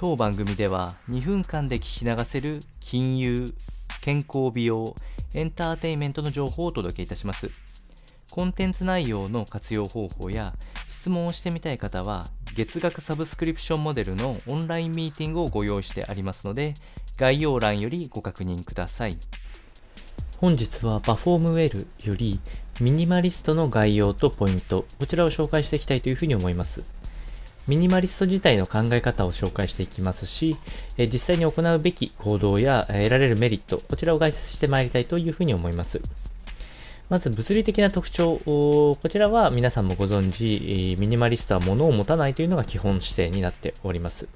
当番組では2分間で聞き流せる金融、健康美容、エンターテインメントの情報をお届けいたします。コンテンツ内容の活用方法や質問をしてみたい方は月額サブスクリプションモデルのオンラインミーティングをご用意してありますので概要欄よりご確認ください。本日はパフォームウェルよりミニマリストの概要とポイント、こちらを紹介していきたいというふうに思います。ミニマリスト自体の考え方を紹介していきますし、実際に行うべき行動や得られるメリット、こちらを解説してまいりたいというふうに思います。まず物理的な特徴、こちらは皆さんもご存知、ミニマリストは物を持たないというのが基本姿勢になっております。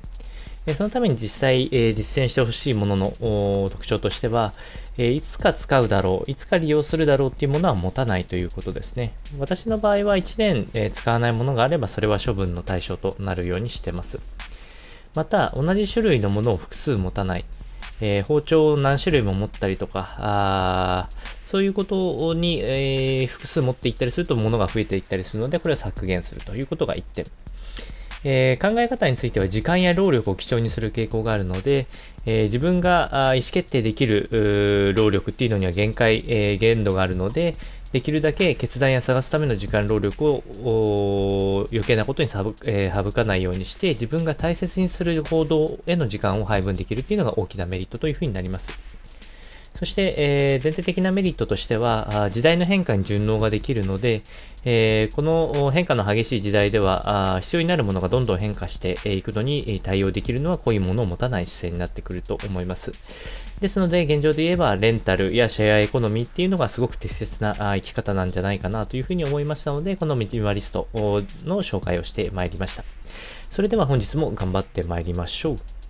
そのために実際、え実践してほしいものの特徴としては、えいつか使うだろう、いつか利用するだろうっていうものは持たないということですね。私の場合は1年、え使わないものがあれば、それは処分の対象となるようにしてます。また、同じ種類のものを複数持たない。えー、包丁を何種類も持ったりとか、あそういうことに、えー、複数持っていったりすると物が増えていったりするので、これを削減するということが1点。えー、考え方については時間や労力を基調にする傾向があるので、えー、自分が意思決定できる労力っていうのには限界、えー、限度があるので、できるだけ決断や探すための時間労力を余計なことに省,、え、省かないようにして自分が大切にする行動への時間を配分できるっていうのが大きなメリットというふうになります。そして、えー、全体的なメリットとしては、時代の変化に順応ができるので、えー、この変化の激しい時代では、必要になるものがどんどん変化していくのに対応できるのはこういうものを持たない姿勢になってくると思います。ですので、現状で言えば、レンタルやシェアエコノミーっていうのがすごく適切な生き方なんじゃないかなというふうに思いましたので、このミニマリストの紹介をしてまいりました。それでは本日も頑張ってまいりましょう。